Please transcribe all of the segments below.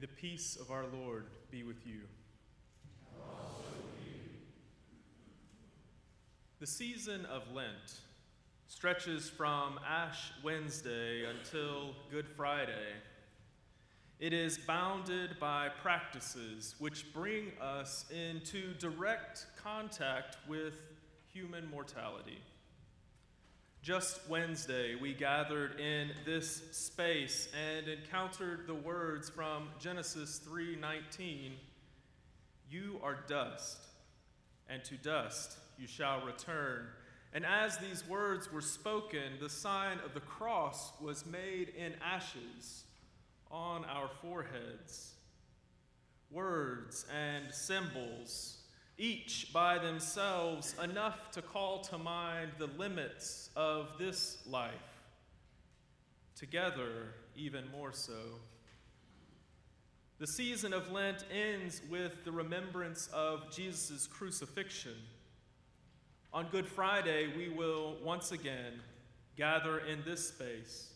May the peace of our Lord be with you. The season of Lent stretches from Ash Wednesday until Good Friday. It is bounded by practices which bring us into direct contact with human mortality. Just Wednesday, we gathered in this space and encountered the words from Genesis 3:19, "You are dust, and to dust you shall return." And as these words were spoken, the sign of the cross was made in ashes on our foreheads. Words and symbols each by themselves enough to call to mind the limits of this life, together, even more so. The season of Lent ends with the remembrance of Jesus' crucifixion. On Good Friday, we will once again gather in this space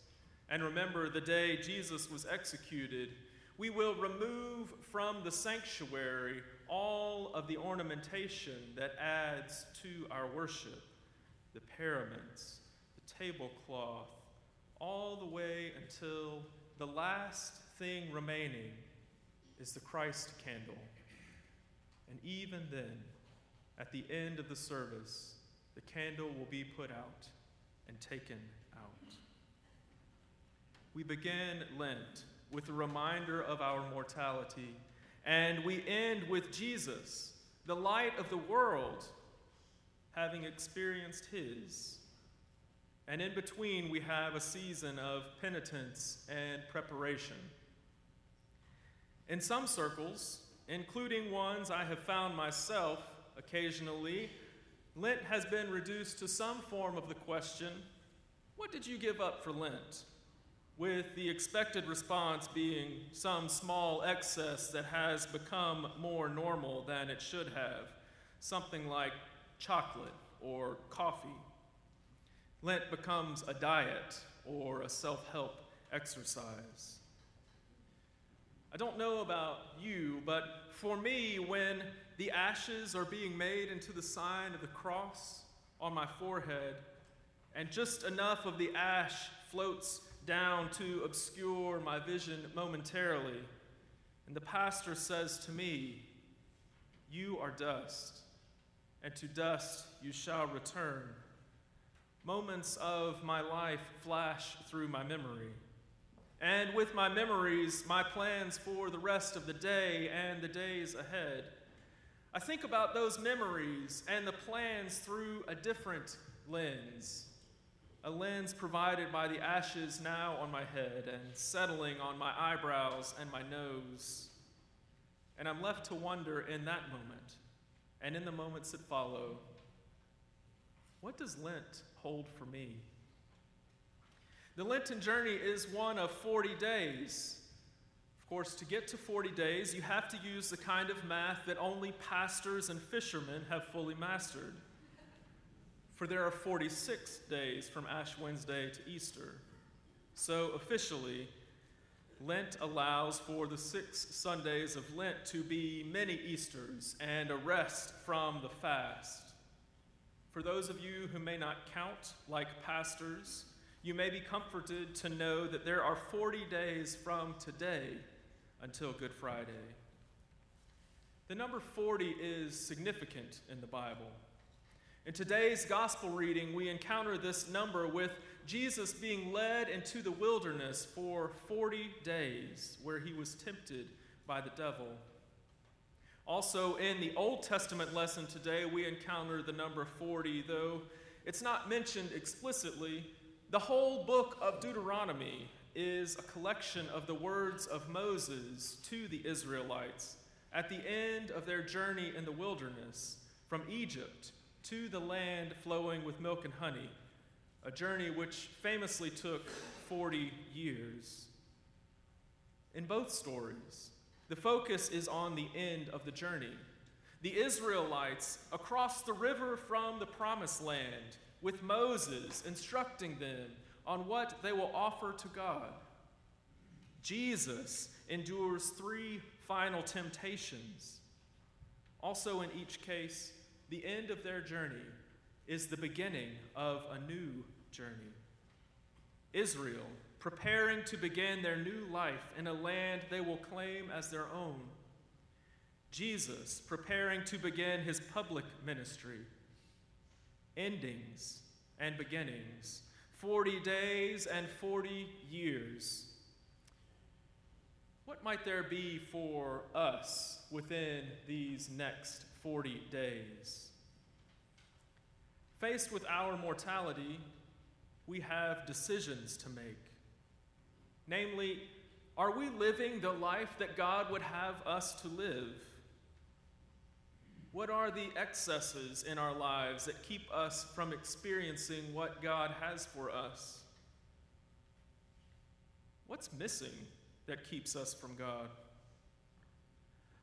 and remember the day Jesus was executed. We will remove from the sanctuary all of the ornamentation that adds to our worship the paraments, the tablecloth, all the way until the last thing remaining is the Christ candle. And even then, at the end of the service, the candle will be put out and taken out. We begin Lent with a reminder of our mortality and we end with Jesus, the light of the world, having experienced his. And in between, we have a season of penitence and preparation. In some circles, including ones I have found myself occasionally, Lent has been reduced to some form of the question what did you give up for Lent? With the expected response being some small excess that has become more normal than it should have, something like chocolate or coffee. Lent becomes a diet or a self help exercise. I don't know about you, but for me, when the ashes are being made into the sign of the cross on my forehead, and just enough of the ash floats down to obscure my vision momentarily. And the pastor says to me, You are dust, and to dust you shall return. Moments of my life flash through my memory. And with my memories, my plans for the rest of the day and the days ahead. I think about those memories and the plans through a different lens a lens provided by the ashes now on my head and settling on my eyebrows and my nose. And I'm left to wonder in that moment and in the moments that follow what does Lent hold for me? The Lenten journey is one of 40 days. Of course, to get to 40 days, you have to use the kind of math that only pastors and fishermen have fully mastered. For there are 46 days from Ash Wednesday to Easter. So officially, Lent allows for the six Sundays of Lent to be many Easters and a rest from the fast. For those of you who may not count like pastors, you may be comforted to know that there are 40 days from today until Good Friday. The number 40 is significant in the Bible. In today's gospel reading, we encounter this number with Jesus being led into the wilderness for 40 days, where he was tempted by the devil. Also, in the Old Testament lesson today, we encounter the number 40, though it's not mentioned explicitly. The whole book of Deuteronomy is a collection of the words of Moses to the Israelites at the end of their journey in the wilderness from Egypt to the land flowing with milk and honey, a journey which famously took 40 years. In both stories, the focus is on the end of the journey. The Israelites across the river from the promised land, with Moses instructing them on what they will offer to God. Jesus endures three final temptations. Also, in each case, the end of their journey is the beginning of a new journey. Israel, preparing to begin their new life in a land they will claim as their own. Jesus, preparing to begin his public ministry. Endings and beginnings, 40 days and 40 years. What might there be for us within these next 40 days? Faced with our mortality, we have decisions to make. Namely, are we living the life that God would have us to live? What are the excesses in our lives that keep us from experiencing what God has for us? What's missing that keeps us from God?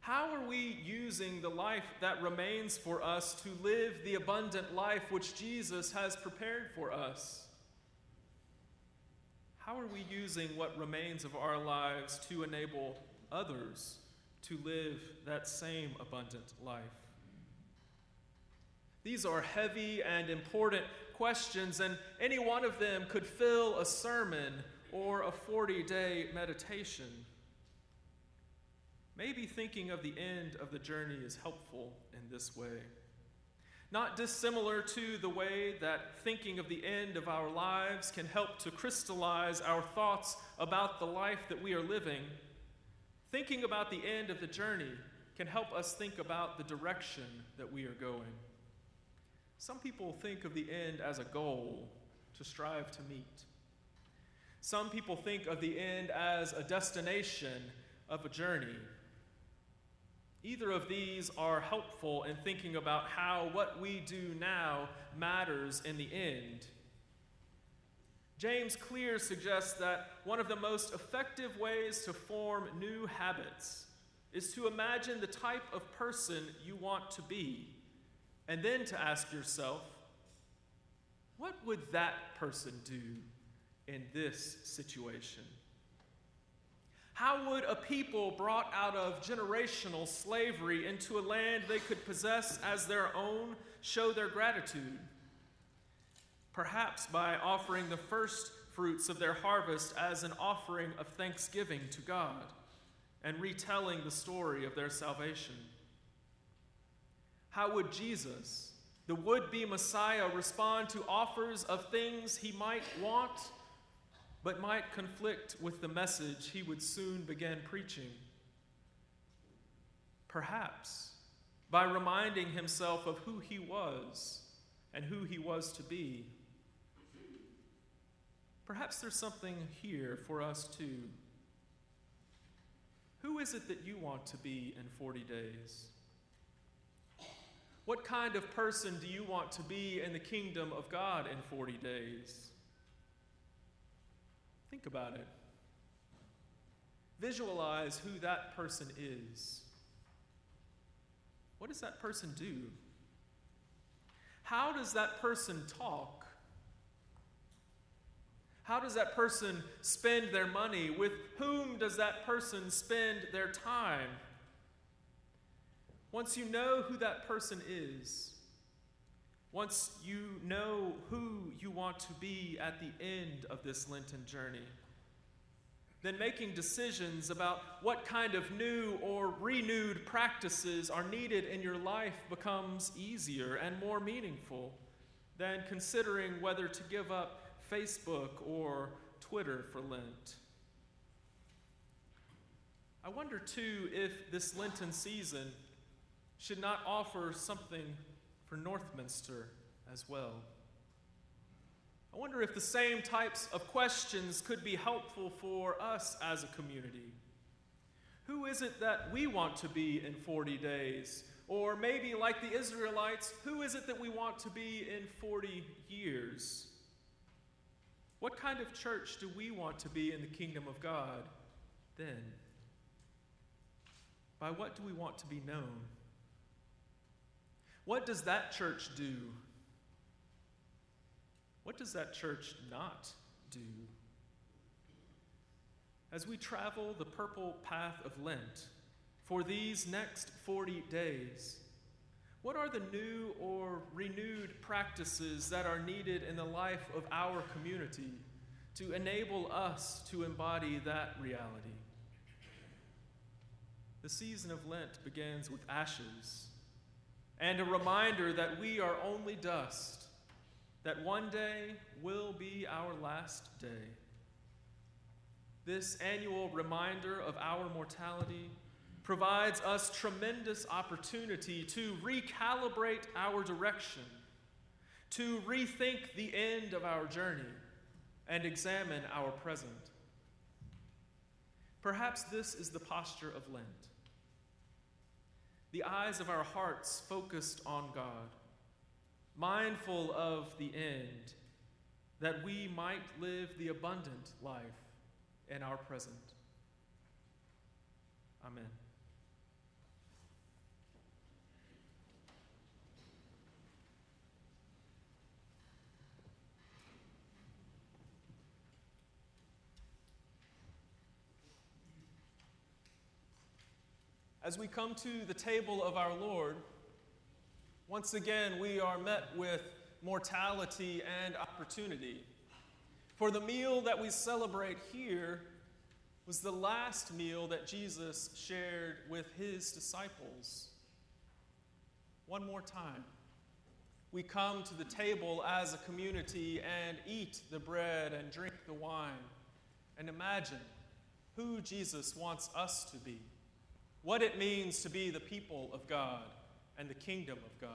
How are we using the life that remains for us to live the abundant life which Jesus has prepared for us? How are we using what remains of our lives to enable others to live that same abundant life? These are heavy and important questions, and any one of them could fill a sermon or a 40 day meditation. Maybe thinking of the end of the journey is helpful in this way. Not dissimilar to the way that thinking of the end of our lives can help to crystallize our thoughts about the life that we are living, thinking about the end of the journey can help us think about the direction that we are going. Some people think of the end as a goal to strive to meet. Some people think of the end as a destination of a journey. Either of these are helpful in thinking about how what we do now matters in the end. James Clear suggests that one of the most effective ways to form new habits is to imagine the type of person you want to be and then to ask yourself, what would that person do in this situation? How would a people brought out of generational slavery into a land they could possess as their own show their gratitude? Perhaps by offering the first fruits of their harvest as an offering of thanksgiving to God and retelling the story of their salvation. How would Jesus, the would be Messiah, respond to offers of things he might want but might conflict with the message he would soon begin preaching? Perhaps by reminding himself of who he was and who he was to be. Perhaps there's something here for us too. Who is it that you want to be in 40 days? What kind of person do you want to be in the kingdom of God in 40 days? Think about it. Visualize who that person is. What does that person do? How does that person talk? How does that person spend their money? With whom does that person spend their time? Once you know who that person is, once you know who you want to be at the end of this Lenten journey, then making decisions about what kind of new or renewed practices are needed in your life becomes easier and more meaningful than considering whether to give up Facebook or Twitter for Lent. I wonder too if this Lenten season should not offer something for Northminster as well. I wonder if the same types of questions could be helpful for us as a community. Who is it that we want to be in 40 days? Or maybe, like the Israelites, who is it that we want to be in 40 years? What kind of church do we want to be in the kingdom of God then? By what do we want to be known? What does that church do? What does that church not do? as we travel the purple path of Lent for these next 40 days, what are the new or renewed practices that are needed in the life of our community to enable us to embody that reality? The season of Lent begins with ashes and a reminder that we are only dust, that one day will be our last day. This annual reminder of our mortality provides us tremendous opportunity to recalibrate our direction, to rethink the end of our journey, and examine our present. Perhaps this is the posture of Lent. The eyes of our hearts focused on God, mindful of the end, that we might live the abundant life in our present. Amen. As we come to the table of our Lord, once again we are met with mortality and opportunity. For the meal that we celebrate here was the last meal that Jesus shared with his disciples. One more time. We come to the table as a community and eat the bread and drink the wine and imagine who Jesus wants us to be what it means to be the people of God and the kingdom of God.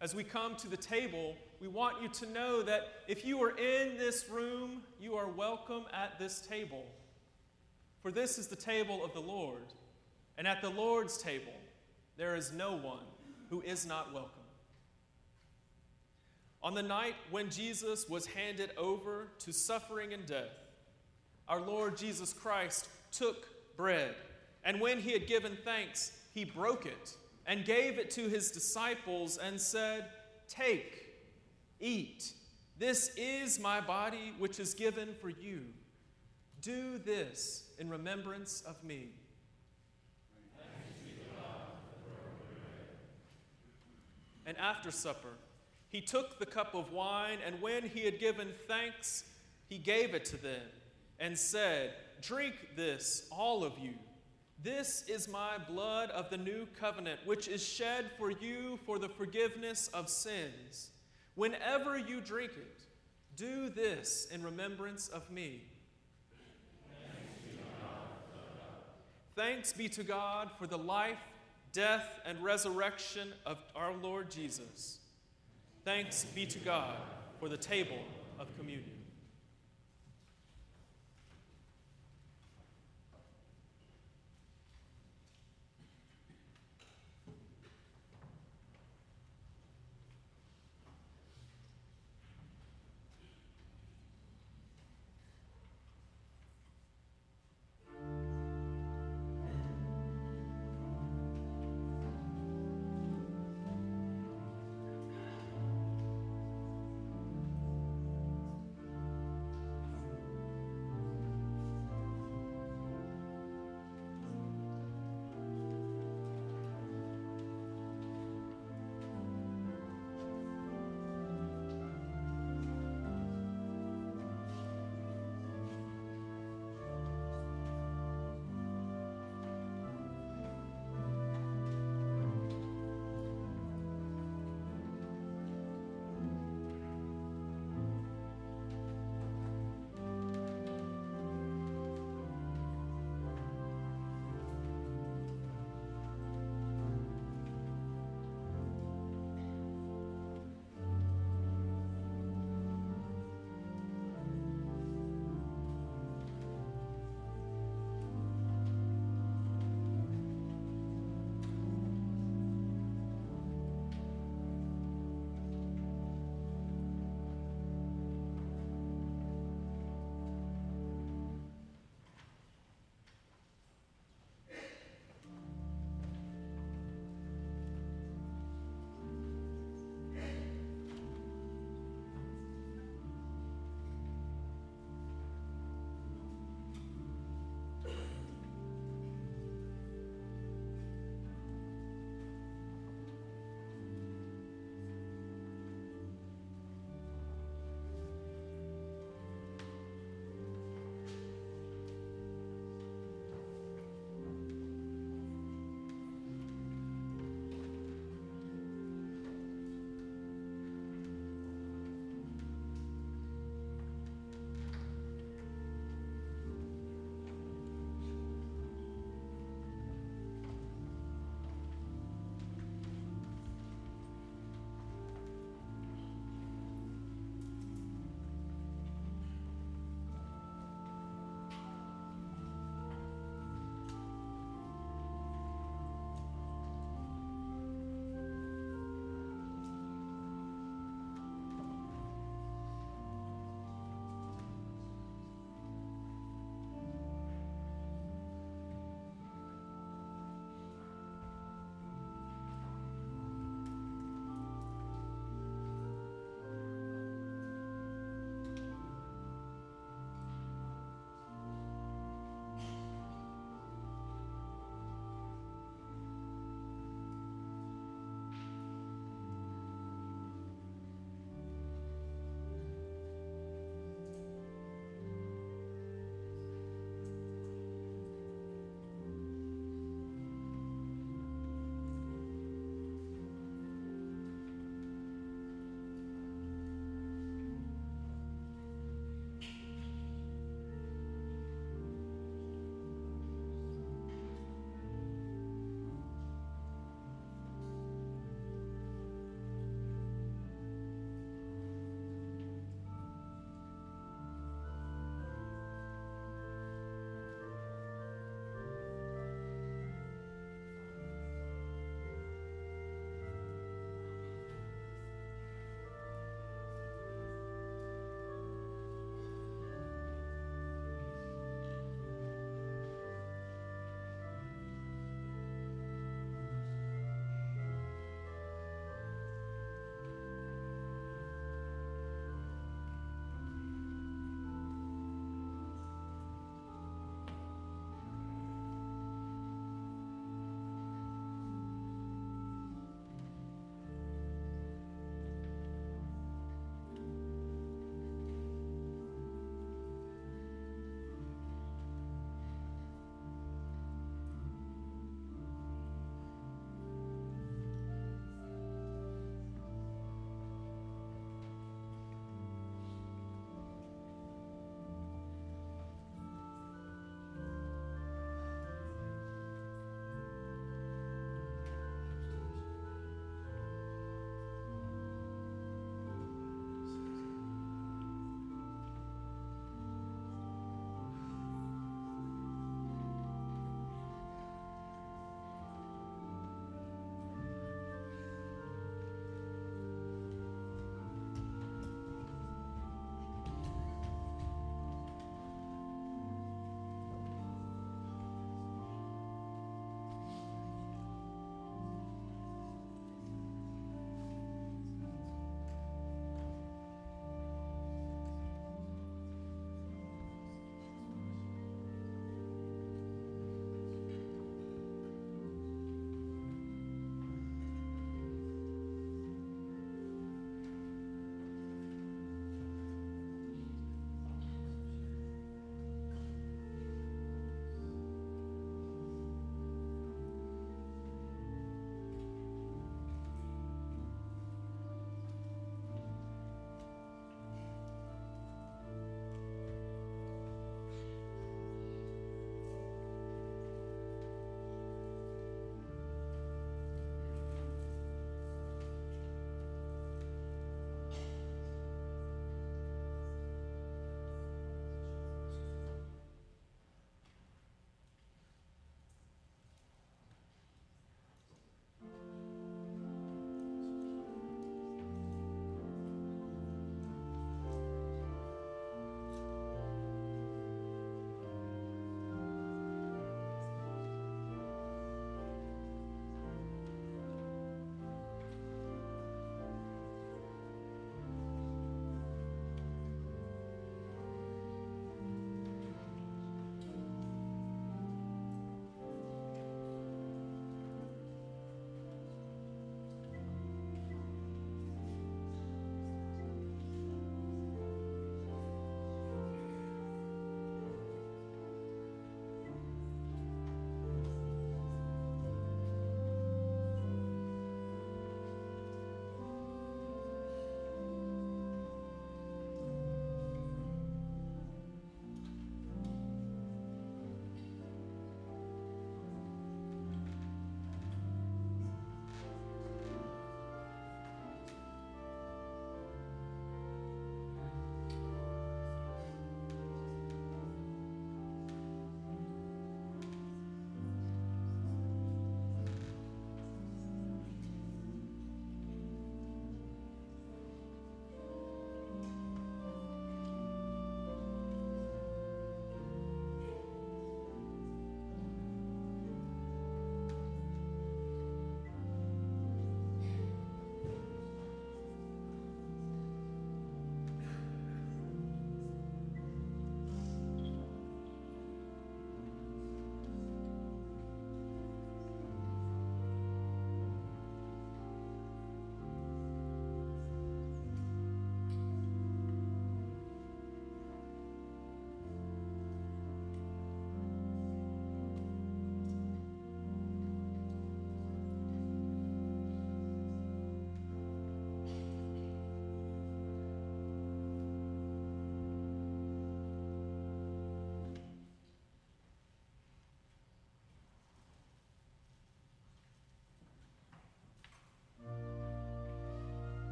As we come to the table, we want you to know that if you are in this room, you are welcome at this table. For this is the table of the Lord, and at the Lord's table, there is no one who is not welcome. On the night when Jesus was handed over to suffering and death, our Lord Jesus Christ took bread and when he had given thanks, he broke it and gave it to his disciples and said, Take, eat. This is my body, which is given for you. Do this in remembrance of me. And after supper, he took the cup of wine, and when he had given thanks, he gave it to them and said, Drink this, all of you. This is my blood of the new covenant, which is shed for you for the forgiveness of sins. Whenever you drink it, do this in remembrance of me. Thanks be to God for the life, death, and resurrection of our Lord Jesus. Thanks be to God for the table of communion.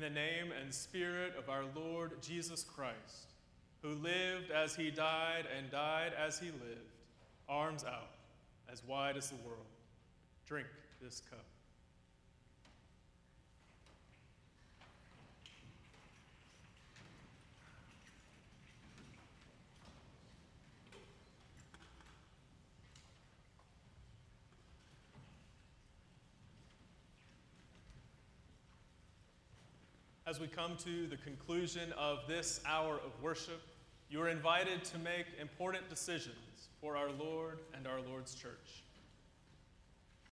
In the name and spirit of our Lord Jesus Christ, who lived as he died and died as he lived, arms out, as wide as the world. Drink this cup. As we come to the conclusion of this hour of worship, you are invited to make important decisions for our Lord and our Lord's church.